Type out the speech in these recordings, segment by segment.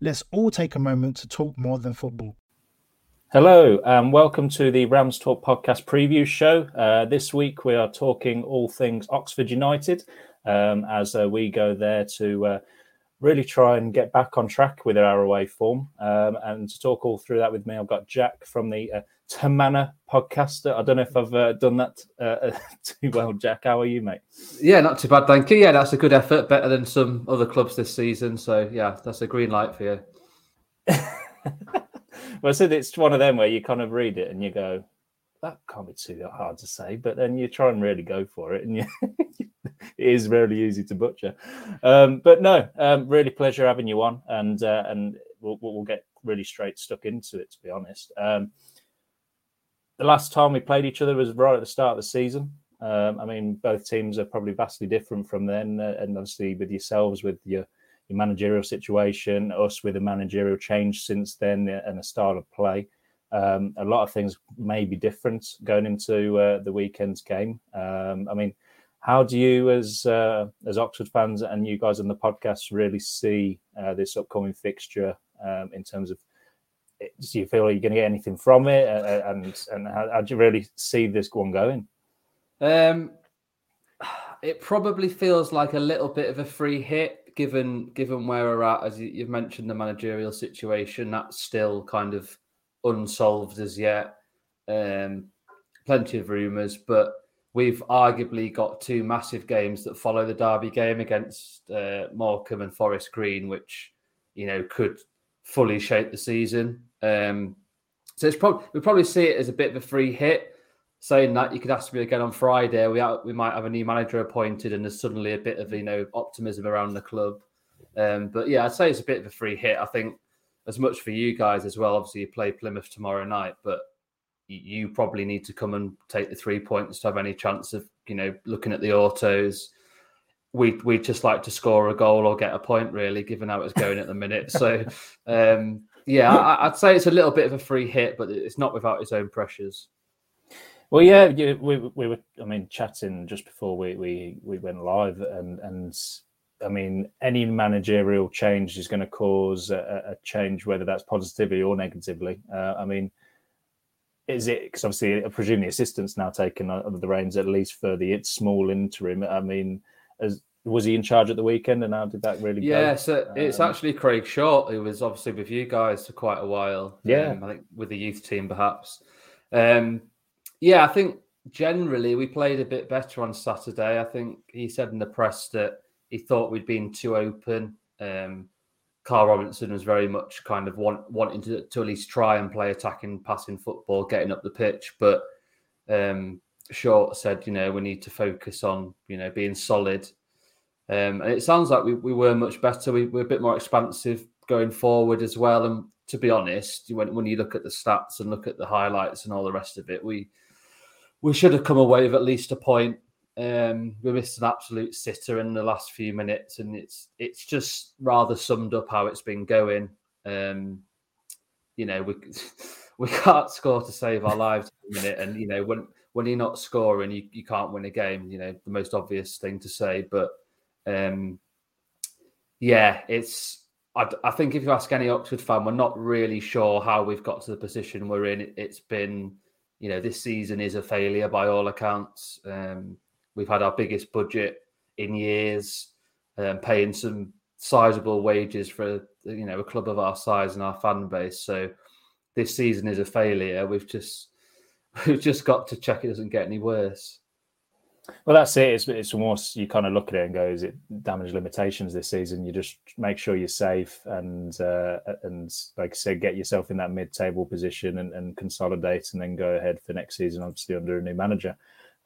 Let's all take a moment to talk more than football. Hello, and welcome to the Rams Talk podcast preview show. Uh, this week we are talking all things Oxford United um, as uh, we go there to uh, really try and get back on track with our away form. Um, and to talk all through that with me, I've got Jack from the uh, Tamana podcaster. I don't know if I've uh, done that uh, too well, Jack. How are you, mate? Yeah, not too bad, thank you. Yeah, that's a good effort, better than some other clubs this season. So yeah, that's a green light for you. well, I said it's one of them where you kind of read it and you go, "That can't be too hard to say," but then you try and really go for it, and you, it is really easy to butcher. Um, but no, um, really pleasure having you on, and uh, and we'll, we'll get really straight stuck into it. To be honest. Um, the last time we played each other was right at the start of the season. Um, I mean, both teams are probably vastly different from then, uh, and obviously with yourselves with your your managerial situation, us with a managerial change since then, and a style of play. Um, a lot of things may be different going into uh, the weekend's game. Um, I mean, how do you, as uh, as Oxford fans and you guys on the podcast, really see uh, this upcoming fixture um, in terms of do you feel you're going to get anything from it, and and how, how do you really see this one going? Um, it probably feels like a little bit of a free hit, given given where we're at. As you've mentioned, the managerial situation that's still kind of unsolved as yet. Um, plenty of rumours, but we've arguably got two massive games that follow the Derby game against uh, Morecambe and Forest Green, which you know could fully shape the season. Um, so it's probably we probably see it as a bit of a free hit. Saying that, you could ask me again on Friday. We have, we might have a new manager appointed, and there's suddenly a bit of you know optimism around the club. Um, but yeah, I'd say it's a bit of a free hit. I think as much for you guys as well. Obviously, you play Plymouth tomorrow night, but you probably need to come and take the three points to have any chance of you know looking at the autos. We we just like to score a goal or get a point, really, given how it's going at the minute. So um, yeah, I, would say it's a little bit of a free hit, but it's not without its own pressures. Well, yeah, we, we were, I mean, chatting just before we, we, we went live, and, and I mean, any managerial change is going to cause a, a change, whether that's positively or negatively. Uh, I mean, is it because obviously, I presume the assistant's now taken the reins at least for the it's small interim. I mean, as was he in charge at the weekend, and how did that really yeah, go? so um, it's actually Craig Short who was obviously with you guys for quite a while. Yeah, um, I think with the youth team perhaps. Um, yeah, I think generally we played a bit better on Saturday. I think he said in the press that he thought we'd been too open. Um, Karl Robinson was very much kind of want, wanting to, to at least try and play attacking, passing football, getting up the pitch, but um, Short said, you know, we need to focus on, you know, being solid um, and it sounds like we, we were much better. We were a bit more expansive going forward as well. And to be honest, when, when you look at the stats and look at the highlights and all the rest of it, we we should have come away with at least a point. Um, we missed an absolute sitter in the last few minutes, and it's it's just rather summed up how it's been going. Um, you know, we we can't score to save our lives minute, and you know when when you're not scoring, you, you can't win a game. You know, the most obvious thing to say, but um, yeah, it's I, I, think if you ask any Oxford fan, we're not really sure how we've got to the position we're in. It's been, you know, this season is a failure by all accounts. Um, we've had our biggest budget in years, um, paying some sizable wages for you know a club of our size and our fan base. So this season is a failure. We've just we've just got to check it doesn't get any worse. Well, that's it. It's, it's almost you kind of look at it and go, "Is it damage limitations this season?" You just make sure you're safe and uh, and like I said, get yourself in that mid-table position and, and consolidate, and then go ahead for next season. Obviously, under a new manager,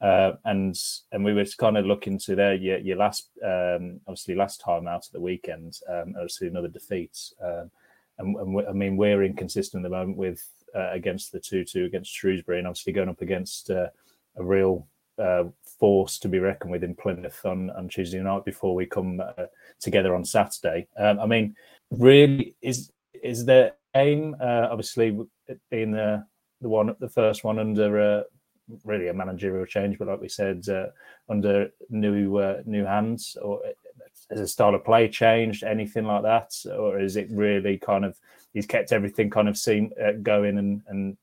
uh, and and we were kind of looking to there your, your last um, obviously last time out at the weekend, um, obviously another defeat, um, and, and we, I mean we're inconsistent at the moment with uh, against the two two against Shrewsbury, and obviously going up against uh, a real uh, force to be reckoned with in Plymouth on, on Tuesday night before we come uh, together on Saturday. Um, I mean, really, is is there aim? Uh, obviously, being the the one, the first one under uh, really a managerial change, but like we said, uh, under new uh, new hands, or has the style of play changed? Anything like that, or is it really kind of he's kept everything kind of seen going and and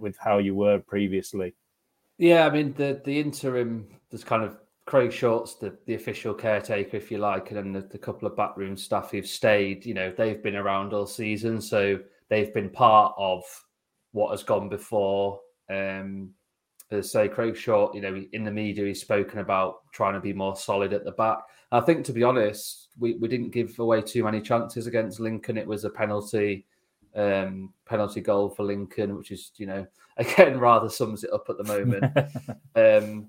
with how you were previously? Yeah, I mean the the interim there's kind of Craig Short's the, the official caretaker, if you like, and then the, the couple of backroom staff who've stayed, you know, they've been around all season, so they've been part of what has gone before. Um, as say Craig Short, you know, in the media he's spoken about trying to be more solid at the back. I think to be honest, we, we didn't give away too many chances against Lincoln. It was a penalty um, penalty goal for Lincoln, which is you know again rather sums it up at the moment. um,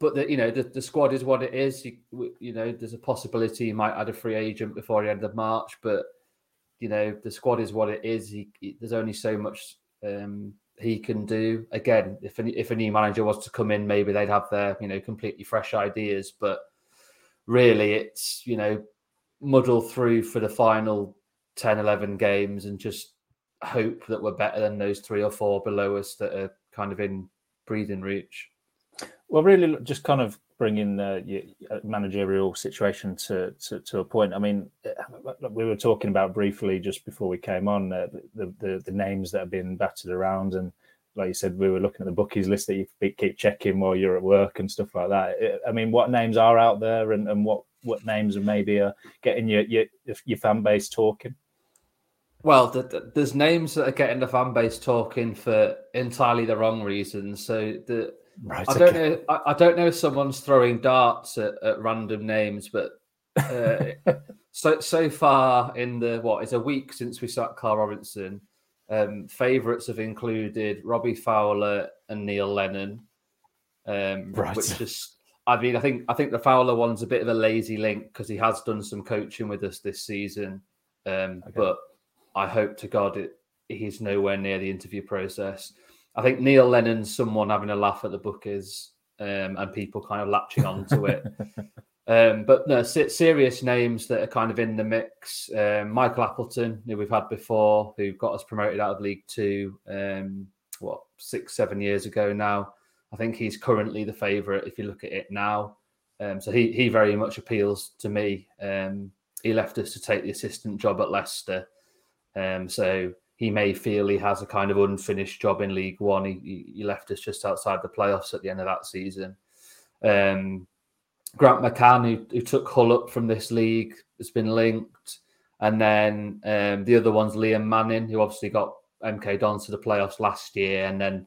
but the, you know the, the squad is what it is. You, you know there's a possibility he might add a free agent before the end of March, but you know the squad is what it is. He, he, there's only so much um, he can do. Again, if a, if a new manager was to come in, maybe they'd have their you know completely fresh ideas. But really, it's you know muddle through for the final 10, 11 games and just hope that we're better than those three or four below us that are kind of in breathing reach. Well, really, just kind of bringing the managerial situation to, to, to a point. I mean, uh, we were talking about briefly just before we came on uh, the, the, the names that have been battered around, and like you said, we were looking at the bookies list that you keep checking while you're at work and stuff like that. I mean, what names are out there, and, and what what names are maybe uh, getting your, your your fan base talking? Well, the, the, there's names that are getting the fan base talking for entirely the wrong reasons. So the right, I don't know. I, I, don't know if someone's throwing darts at, at random names, but uh, so so far in the what is a week since we sacked Karl Robinson, um, favourites have included Robbie Fowler and Neil Lennon, um, right. which just. I mean, I think I think the Fowler one's a bit of a lazy link because he has done some coaching with us this season, um, okay. but I hope to God it, he's nowhere near the interview process. I think Neil Lennon's someone having a laugh at the bookies um, and people kind of latching onto it. um, but no, serious names that are kind of in the mix. Um, Michael Appleton, who we've had before, who got us promoted out of League Two, um, what, six, seven years ago now. I think he's currently the favourite if you look at it now. Um, so he, he very much appeals to me. Um, he left us to take the assistant job at Leicester. Um, so he may feel he has a kind of unfinished job in League One. He, he left us just outside the playoffs at the end of that season. Um, Grant McCann, who, who, took Hull up from this league, has been linked. And then um, the other one's Liam Manning, who obviously got MK Dons to the playoffs last year, and then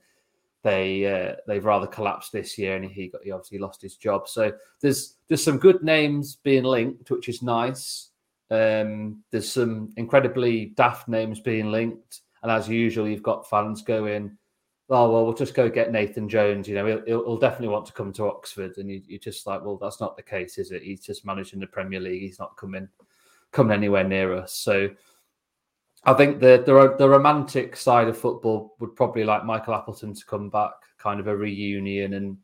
they uh, they've rather collapsed this year, and he got, he obviously lost his job. So there's there's some good names being linked, which is nice. Um, there's some incredibly daft names being linked, and as usual, you've got fans going, "Oh well, we'll just go get Nathan Jones." You know, he'll, he'll definitely want to come to Oxford, and you, are just like, "Well, that's not the case, is it? He's just managing the Premier League. He's not coming coming anywhere near us." So, I think the the, the romantic side of football would probably like Michael Appleton to come back, kind of a reunion. And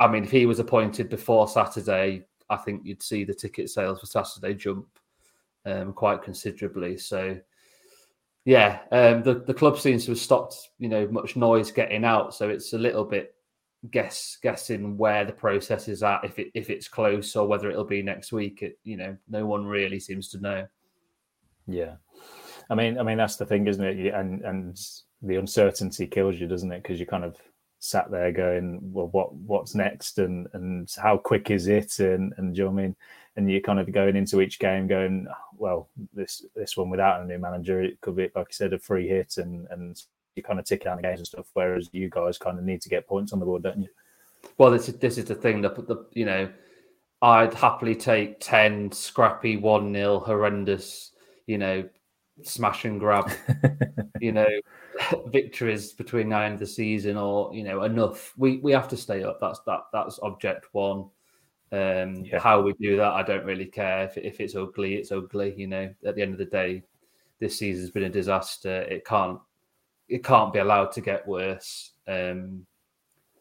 I mean, if he was appointed before Saturday, I think you'd see the ticket sales for Saturday jump um, quite considerably. So, yeah, um, the the club seems to have stopped, you know, much noise getting out. So it's a little bit guess guessing where the process is at, if it if it's close or whether it'll be next week. It, you know, no one really seems to know. Yeah, I mean, I mean that's the thing, isn't it? And and the uncertainty kills you, doesn't it? Because you kind of sat there going, well, what what's next, and and how quick is it, and and do you know I mean? And you're kind of going into each game going, well, this this one without a new manager, it could be like you said, a free hit, and and you kind of tick down the games and stuff. Whereas you guys kind of need to get points on the board, don't you? Well, this is this is the thing that the you know, I'd happily take ten scrappy one 0 horrendous, you know, smash and grab, you know, victories between now and the season, or you know, enough. We we have to stay up. That's that that's object one. Um, yeah. How we do that, I don't really care. If if it's ugly, it's ugly. You know, at the end of the day, this season's been a disaster. It can't it can't be allowed to get worse. Um,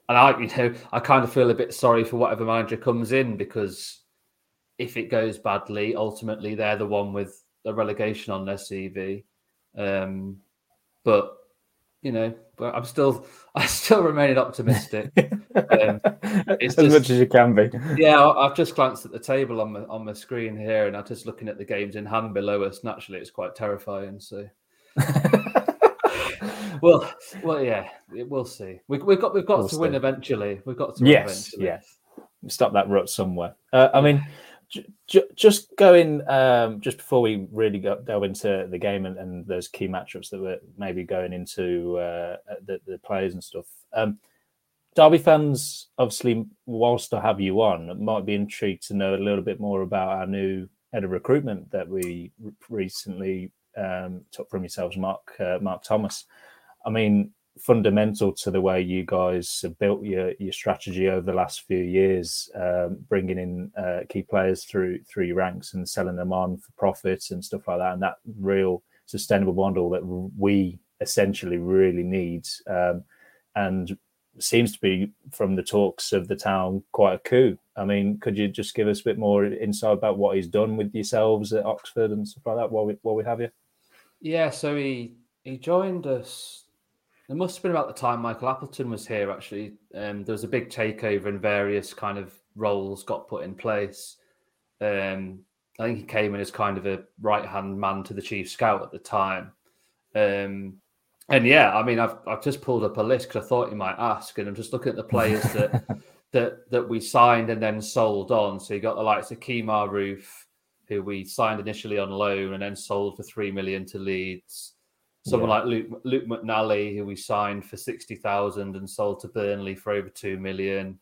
and I, you know, I kind of feel a bit sorry for whatever manager comes in because if it goes badly, ultimately they're the one with a relegation on their CV. Um, but you know, but I'm still, I still remaining optimistic. Um, as just, much as you can be. Yeah, I've just glanced at the table on my on my screen here, and I'm just looking at the games in hand below us. Naturally, it's quite terrifying. So. well, well, yeah, we'll see. We, have got we've got we'll to see. win eventually. We've got to yes, eventually. yes. Stop that rut somewhere. Uh, I mean, just going um, just before we really go, delve into the game and, and, those key matchups that we're maybe going into uh, the, the, players and stuff. Um, Derby fans, obviously, whilst I have you on, might be intrigued to know a little bit more about our new head of recruitment that we recently um, took from yourselves, Mark uh, Mark Thomas. I mean, fundamental to the way you guys have built your your strategy over the last few years, um, bringing in uh, key players through through your ranks and selling them on for profits and stuff like that, and that real sustainable model that we essentially really need, um, and seems to be from the talks of the town quite a coup. I mean, could you just give us a bit more insight about what he's done with yourselves at Oxford and stuff like that while we while we have you? Yeah, so he he joined us. It must have been about the time Michael Appleton was here. Actually, um, there was a big takeover and various kind of roles got put in place. Um, I think he came in as kind of a right hand man to the chief scout at the time. Um, and yeah, I mean, I've I've just pulled up a list because I thought you might ask, and I'm just looking at the players that that that we signed and then sold on. So you got the likes of Kemar Roofe, who we signed initially on loan and then sold for three million to Leeds. Someone yeah. like Luke, Luke McNally, who we signed for sixty thousand and sold to Burnley for over two million.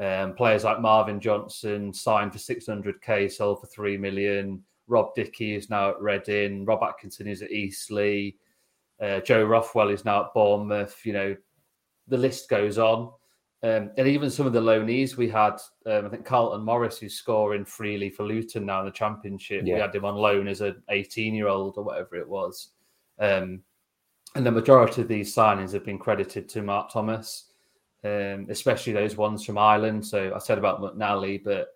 Um, players like Marvin Johnson signed for six hundred k, sold for three million. Rob Dickie is now at Reading. Rob Atkinson is at Eastleigh. Uh, Joe Rothwell is now at Bournemouth. You know, the list goes on. Um, and even some of the loanees we had, um, I think Carlton Morris, who's scoring freely for Luton now in the Championship, yeah. we had him on loan as an 18 year old or whatever it was. Um, and the majority of these signings have been credited to Mark Thomas, um, especially those ones from Ireland. So I said about McNally, but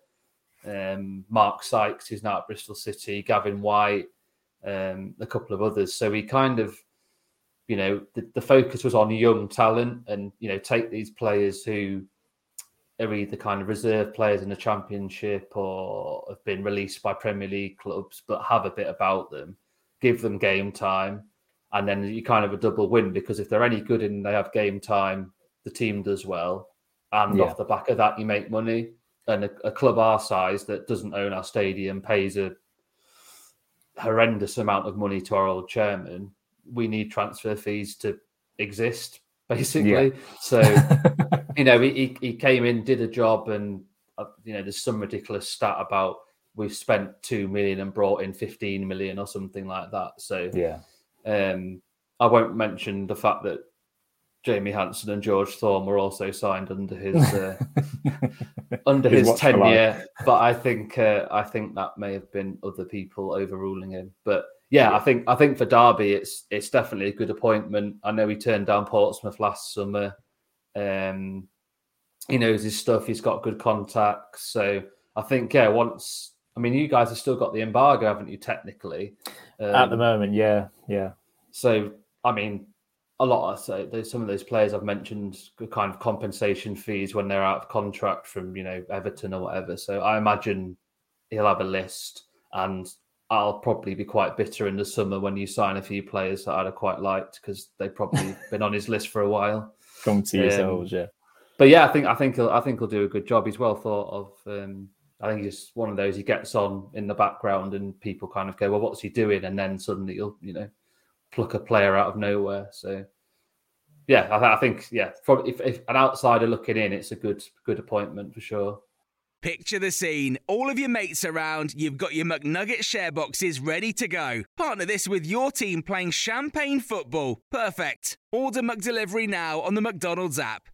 um, Mark Sykes, who's now at Bristol City, Gavin White, um, a couple of others. So we kind of you know, the, the focus was on young talent and, you know, take these players who are either kind of reserve players in the championship or have been released by Premier League clubs, but have a bit about them, give them game time, and then you kind of a double win because if they're any good and they have game time, the team does well. And yeah. off the back of that, you make money. And a, a club our size that doesn't own our stadium pays a horrendous amount of money to our old chairman we need transfer fees to exist, basically. Yeah. So, you know, he, he came in, did a job, and, uh, you know, there's some ridiculous stat about we've spent 2 million and brought in 15 million or something like that. So, yeah. Um, I won't mention the fact that Jamie Hanson and George Thorne were also signed under his uh, under his, his tenure, but I think uh, I think that may have been other people overruling him. But yeah, I think I think for Derby, it's it's definitely a good appointment. I know he turned down Portsmouth last summer. Um, he knows his stuff. He's got good contacts. So I think yeah, once I mean, you guys have still got the embargo, haven't you? Technically, um, at the moment, yeah, yeah. So I mean, a lot of so there's some of those players I've mentioned kind of compensation fees when they're out of contract from you know Everton or whatever. So I imagine he'll have a list and I'll probably be quite bitter in the summer when you sign a few players that I'd have quite liked because they've probably been on his list for a while. Come to Um, yourselves, yeah. But yeah, I think I think he'll I think he'll do a good job. He's well thought of. Um, I think he's one of those he gets on in the background and people kind of go, well, what's he doing? And then suddenly you'll, you know pluck a player out of nowhere. So yeah, I, th- I think yeah, from, if, if an outsider looking in, it's a good good appointment for sure. Picture the scene. All of your mates around, you've got your McNugget share boxes ready to go. Partner this with your team playing champagne football. Perfect. Order McDelivery now on the McDonald's app.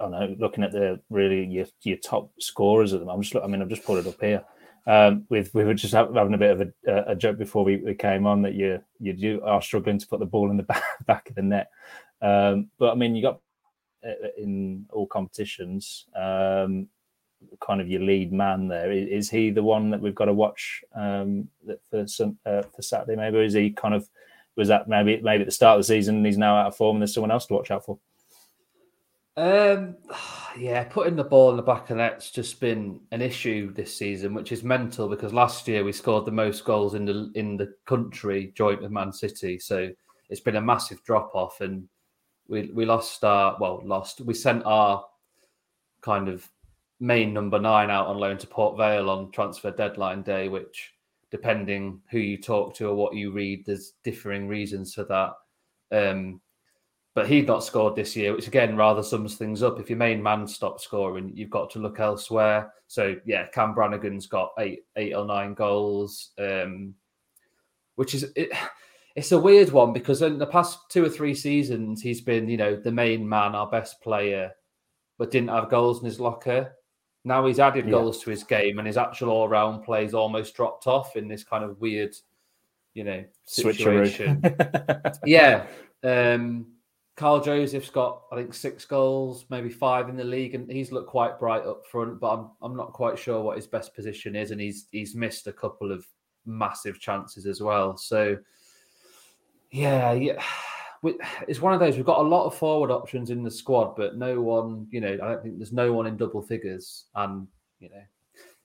I don't know, looking at the really your, your top scorers at them. I'm just I mean I've just put it up here. Um, with we were just having a bit of a, a joke before we, we came on that you you are struggling to put the ball in the back, back of the net. Um, but I mean you got uh, in all competitions um, kind of your lead man there. Is, is he the one that we've got to watch um, for some uh, for Saturday? Maybe or is he kind of was that maybe maybe at the start of the season he's now out of form and there's someone else to watch out for? Um, yeah, putting the ball in the back of net's just been an issue this season, which is mental because last year we scored the most goals in the in the country, joint with Man City. So it's been a massive drop off, and we we lost our well lost. We sent our kind of main number nine out on loan to Port Vale on transfer deadline day, which depending who you talk to or what you read, there's differing reasons for that. Um, but he'd not scored this year, which again rather sums things up. If your main man stops scoring, you've got to look elsewhere. So yeah, Cam Brannagan's got eight, eight or nine goals, um, which is it, it's a weird one because in the past two or three seasons he's been you know the main man, our best player, but didn't have goals in his locker. Now he's added Yeah. goals to his game, and his actual all-round plays almost dropped off in this kind of weird, you know, situation. Yeah. Um, Carl Joseph's got, I think, six goals, maybe five in the league, and he's looked quite bright up front. But I'm, I'm not quite sure what his best position is, and he's he's missed a couple of massive chances as well. So, yeah, yeah, we, it's one of those. We've got a lot of forward options in the squad, but no one, you know, I don't think there's no one in double figures, and you know,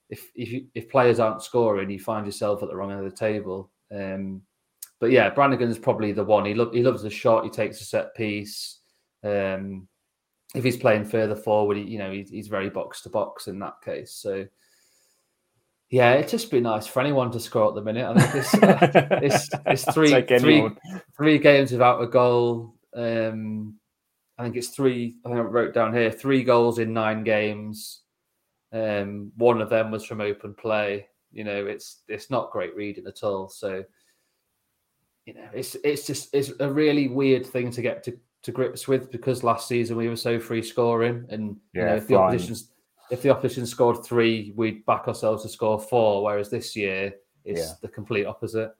if if you, if players aren't scoring, you find yourself at the wrong end of the table. Um, but yeah, Brannagan's probably the one. He lo- he loves the shot. He takes a set piece. Um, if he's playing further forward, he, you know, he's, he's very box to box in that case. So yeah, it'd just be nice for anyone to score at the minute. I think it's it's, it's three Take three three games without a goal. Um, I think it's three. I think I wrote down here three goals in nine games. Um, one of them was from open play. You know, it's it's not great reading at all. So, you know, it's it's just it's a really weird thing to get to, to grips with because last season we were so free scoring, and you Yeah, know, if the opposition's if the opposition scored three, we'd back ourselves to score four. Whereas this year, it's Yeah. the complete opposite.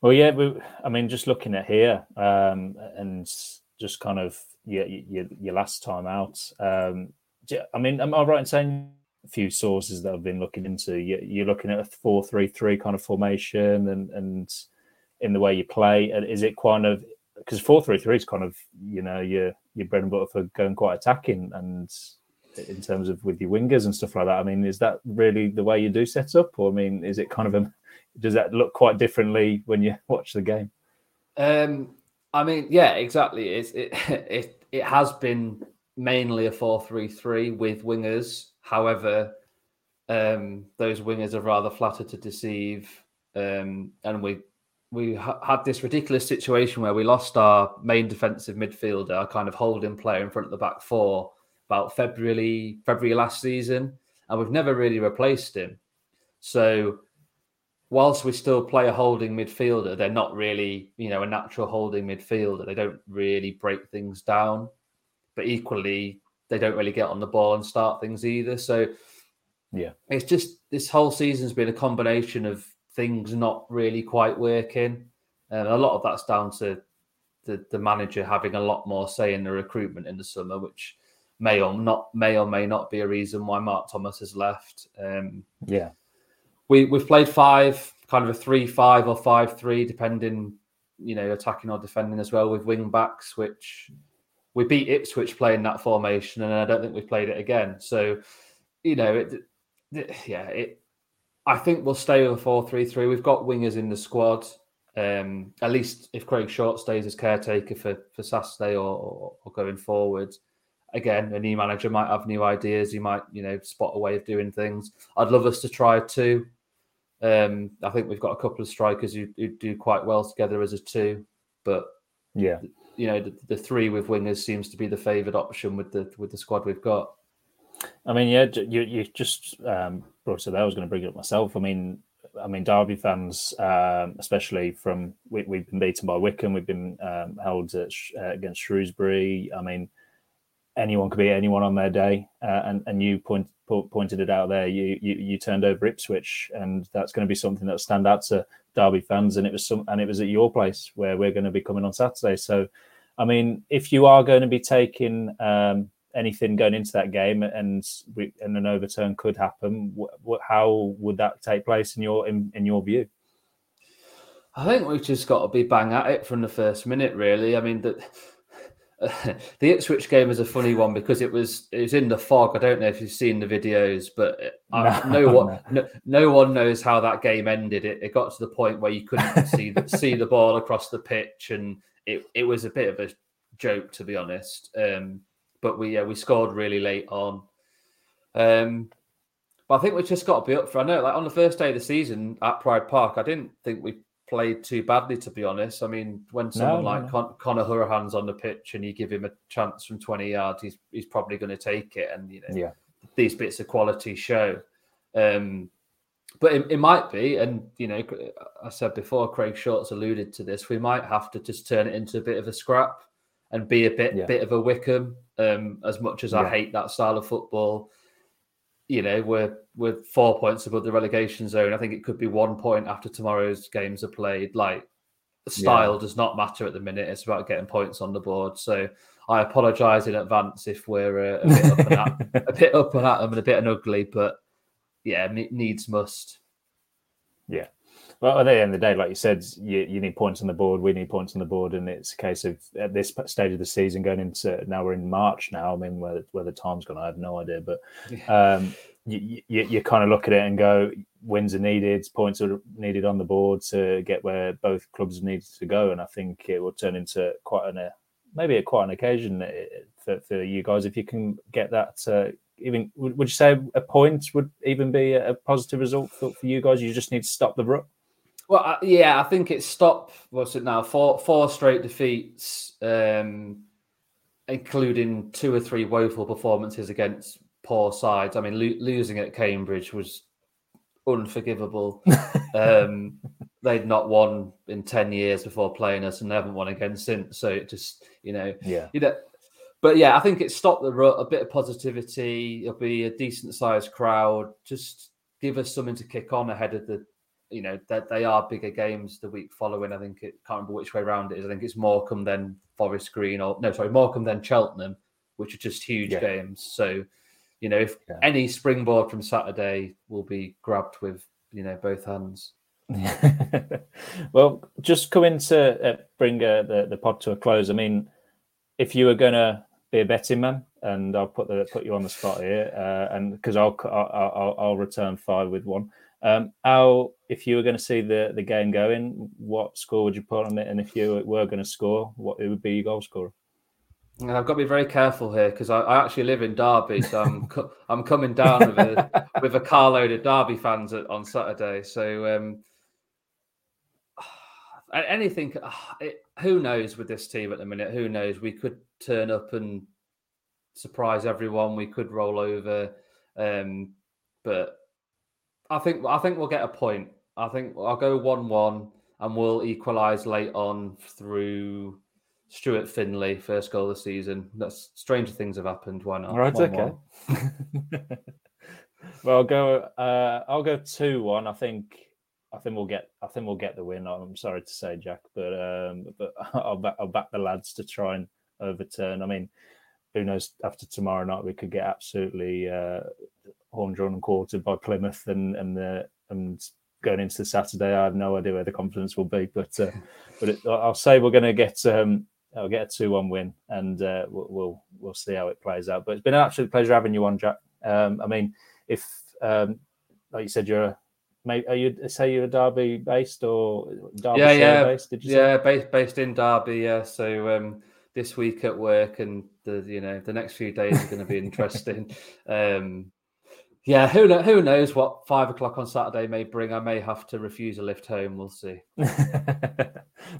Well, yeah, we, I mean, just looking at here um, and just kind of your, your, your last time out. Um, do- I mean, am I right in saying a few sources that I've been looking into? You, you're looking at a four-three-three kind of formation and and in the way you play. And is it kind of because four-three-three is kind of you know your your bread and butter for going quite attacking and in terms of with your wingers and stuff like that. I mean, is that really the way you do set up, or I mean, is it kind of a does that look quite differently when you watch the game? Um, I mean, yeah, exactly. It's, it it it has been mainly a four-three-three with wingers. However, um, those wingers are rather flattered to deceive, um, and we we ha- had this ridiculous situation where we lost our main defensive midfielder, our kind of holding player in front of the back four, about February February last season, and we've never really replaced him. So whilst we still play a holding midfielder, they're not really, you know, a natural holding midfielder. They don't really break things down, but equally, they don't really get on the ball and start things either. So, yeah, it's just this whole season's been a combination of things not really quite working, and a lot of that's down to the, the manager having a lot more say in the recruitment in the summer, which may or not may or may not be a reason why Mark Thomas has left. Um, yeah, we we've played five, kind of a three-five or five-three, depending, you know, attacking or defending as well with wing backs, which we beat Ipswich playing that formation, and I don't think we've played it again. So, you know, it, it yeah, it. I think we'll stay with a four-three-three. We've got wingers in the squad. Um, at least if Craig Short stays as caretaker for for Saturday or, or, or going forward, again, a new manager might have new ideas. He might, you know, spot a way of doing things. I'd love us to try two. Um, I think we've got a couple of strikers who, who, do quite well together as a two, but yeah, you know, the, the three with wingers seems to be the favoured option with the with the squad we've got. I mean, yeah, you you just um, brought it. There. I was going to bring it up myself. I mean, I mean, Derby fans, um, especially from we, have been beaten by Wycombe, we've been um, held at, uh, against Shrewsbury. I mean, anyone could be anyone on their day, uh, and and you point, po- pointed it out there. You, you you turned over Ipswich, and that's going to be something that stand out to Derby fans. And it was some, and it was at your place where we're going to be coming on Saturday. So, I mean, if you are going to be taking um, anything going into that game, and we, and an overturn could happen, wh- wh- how would that take place in your in, in your view? I think we've just got to be bang at it from the first minute, really. I mean, that the Ipswich game is a funny one because it was it was in the fog. I don't know if you've seen the videos, but no, no one no, no, one knows how that game ended. It, it got to the point where you couldn't see the, see the ball across the pitch, and it, it was a bit of a joke to be honest. Um, but we yeah, we scored really late on. Um, but I think we've just got to be up for. I know, like on the first day of the season at Pride Park, I didn't think we played too badly, to be honest. I mean, when someone no, like no. Con- Conor Hourihane's on the pitch and you give him a chance from 20 yards, he's he's probably going to take it. And you know, yeah. these bits of quality show. Um, but it, it, might be, and you know, I said before, Craig Short's alluded to this. We might have to just turn it into a bit of a scrap and be a bit yeah. bit of a Wycombe. Um, as much as yeah. I hate that style of football, you know, we're we're four points above the relegation zone. I think it could be one point after tomorrow's games are played. Like style yeah. does not matter at the minute. It's about getting points on the board. So I apologise in advance if we're uh, a, bit up and at, a bit up and at them and a bit ugly, but yeah, needs must. Yeah. Well, at the end of the day, like you said, you, you need points on the board. We need points on the board, and it's a case of at this stage of the season, going into now we're in March now. I mean, where where the time's gone, I have no idea. But um, you, you, you kind of look at it and go, wins are needed, points are needed on the board to get where both clubs need to go, and I think it will turn into quite an maybe a quite an occasion uh, for, for you guys if you can get that. Uh, even would you say a point would even be a positive result for, for you guys? You just need to stop the rut. Well, uh, yeah, I think it's stop. What's it now? Four four straight defeats, um, including two or three woeful performances against poor sides. I mean, lo- losing at Cambridge was unforgivable. um, they'd not won in ten years before playing us, and they haven't won again since. So it just, you know, yeah, you know. But yeah, I think it stopped the rut. A bit of positivity. It'll be a decent sized crowd. Just give us something to kick on ahead of the you know that they are bigger games the week following. I think it can't remember which way around it is. I think it's Morecambe then Forest Green, or no, sorry, Morecambe then Cheltenham, which are just huge yeah. games. So, you know, if yeah. any springboard from Saturday will be grabbed with you know both hands. well, just coming to uh, bring uh, the the pod to a close. I mean, if you were going to be a betting man, and I'll put the put you on the spot here, uh, and because I'll, I'll I'll I'll return five with one. Um, Al, if you were going to see the, the game going, what score would you put on it? And if you were going to score, what it would be your goal scorer? And I've got to be very careful here because I, I, actually live in Derby, so I'm co- I'm coming down with a with a carload of Derby fans at, on Saturday. So um, anything. ah, It, who knows with this team at the minute? Who knows? We could turn up and surprise everyone. We could roll over, um, but I think I think we'll get a point. I think I'll go one-one, and we'll equalise late on through Stuart Findlay, first goal of the season. That's stranger things have happened. Why not? All right, 1-1. okay. well, I'll go. Uh, I'll go two one. I think. I think we'll get. I think we'll get the win. I'm sorry to say, Jack, but um, but I'll back. I'll back the lads to try and overturn. I mean, who knows? After tomorrow night, we could get absolutely uh, horn drawn and quartered by Plymouth, and and the and going into the Saturday, I have no idea where the confidence will be. But uh, but it, I'll say we're going to get. Um, I'll get a two-one win, and uh, we'll, we'll we'll see how it plays out. But it's been an absolute pleasure having you on, Jack. Um, I mean, if um, like you said, you're a, are you say you're a Derby based or Derby yeah, yeah, based? Did you yeah, based based in Derby. Yeah, so um, this week at work and the you know the next few days are going to be interesting. um, yeah, who kno- who knows what five o'clock on Saturday may bring? I may have to refuse a lift home. We'll see. well,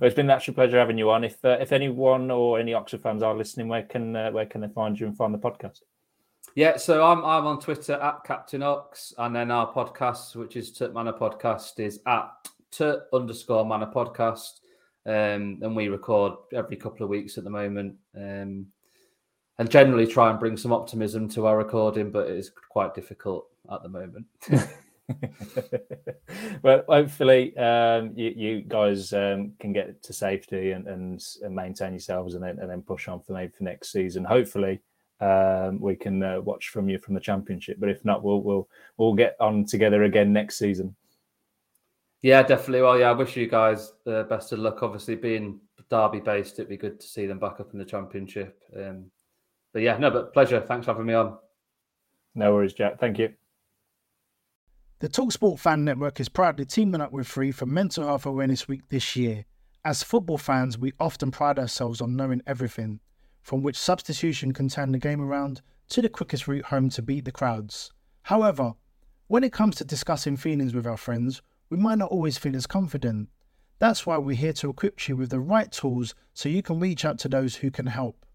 it's been an absolute pleasure having you on. If uh, if anyone or any Oxford fans are listening, where can uh, where can they find you and find the podcast? Yeah, so I'm I'm on Twitter at Captain Ox, and then our podcast, which is Tut Manor Podcast, is at Tut underscore Manor Podcast, um, and we record every couple of weeks at the moment, um, and generally try and bring some optimism to our recording, but it is quite difficult at the moment. well, hopefully, um, you, you guys um, can get to safety and, and, and maintain yourselves, and then and then push on for maybe for next season. Hopefully, um, we can uh, watch from you from the championship. But if not, we'll we'll we'll get on together again next season. Yeah, definitely. Well, yeah, I wish you guys the best of luck. Obviously, being Derby based, it'd be good to see them back up in the championship. Um, but yeah, no, but pleasure. Thanks for having me on. No worries, Jack. Thank you. The Talksport Fan Network is proudly teaming up with Free for Mental Health Awareness Week this year. As football fans, we often pride ourselves on knowing everything, from which substitution can turn the game around to the quickest route home to beat the crowds. However, when it comes to discussing feelings with our friends, we might not always feel as confident. That's why we're here to equip you with the right tools so you can reach out to those who can help.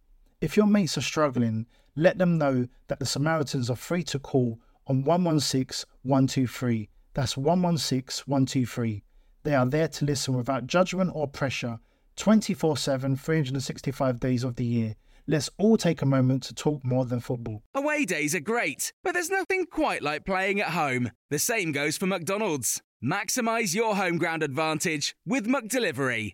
If your mates are struggling, let them know that the Samaritans are free to call on 116 123. That's 116 123. They are there to listen without judgment or pressure 24 7, 365 days of the year. Let's all take a moment to talk more than football. Away days are great, but there's nothing quite like playing at home. The same goes for McDonald's. Maximize your home ground advantage with McDelivery.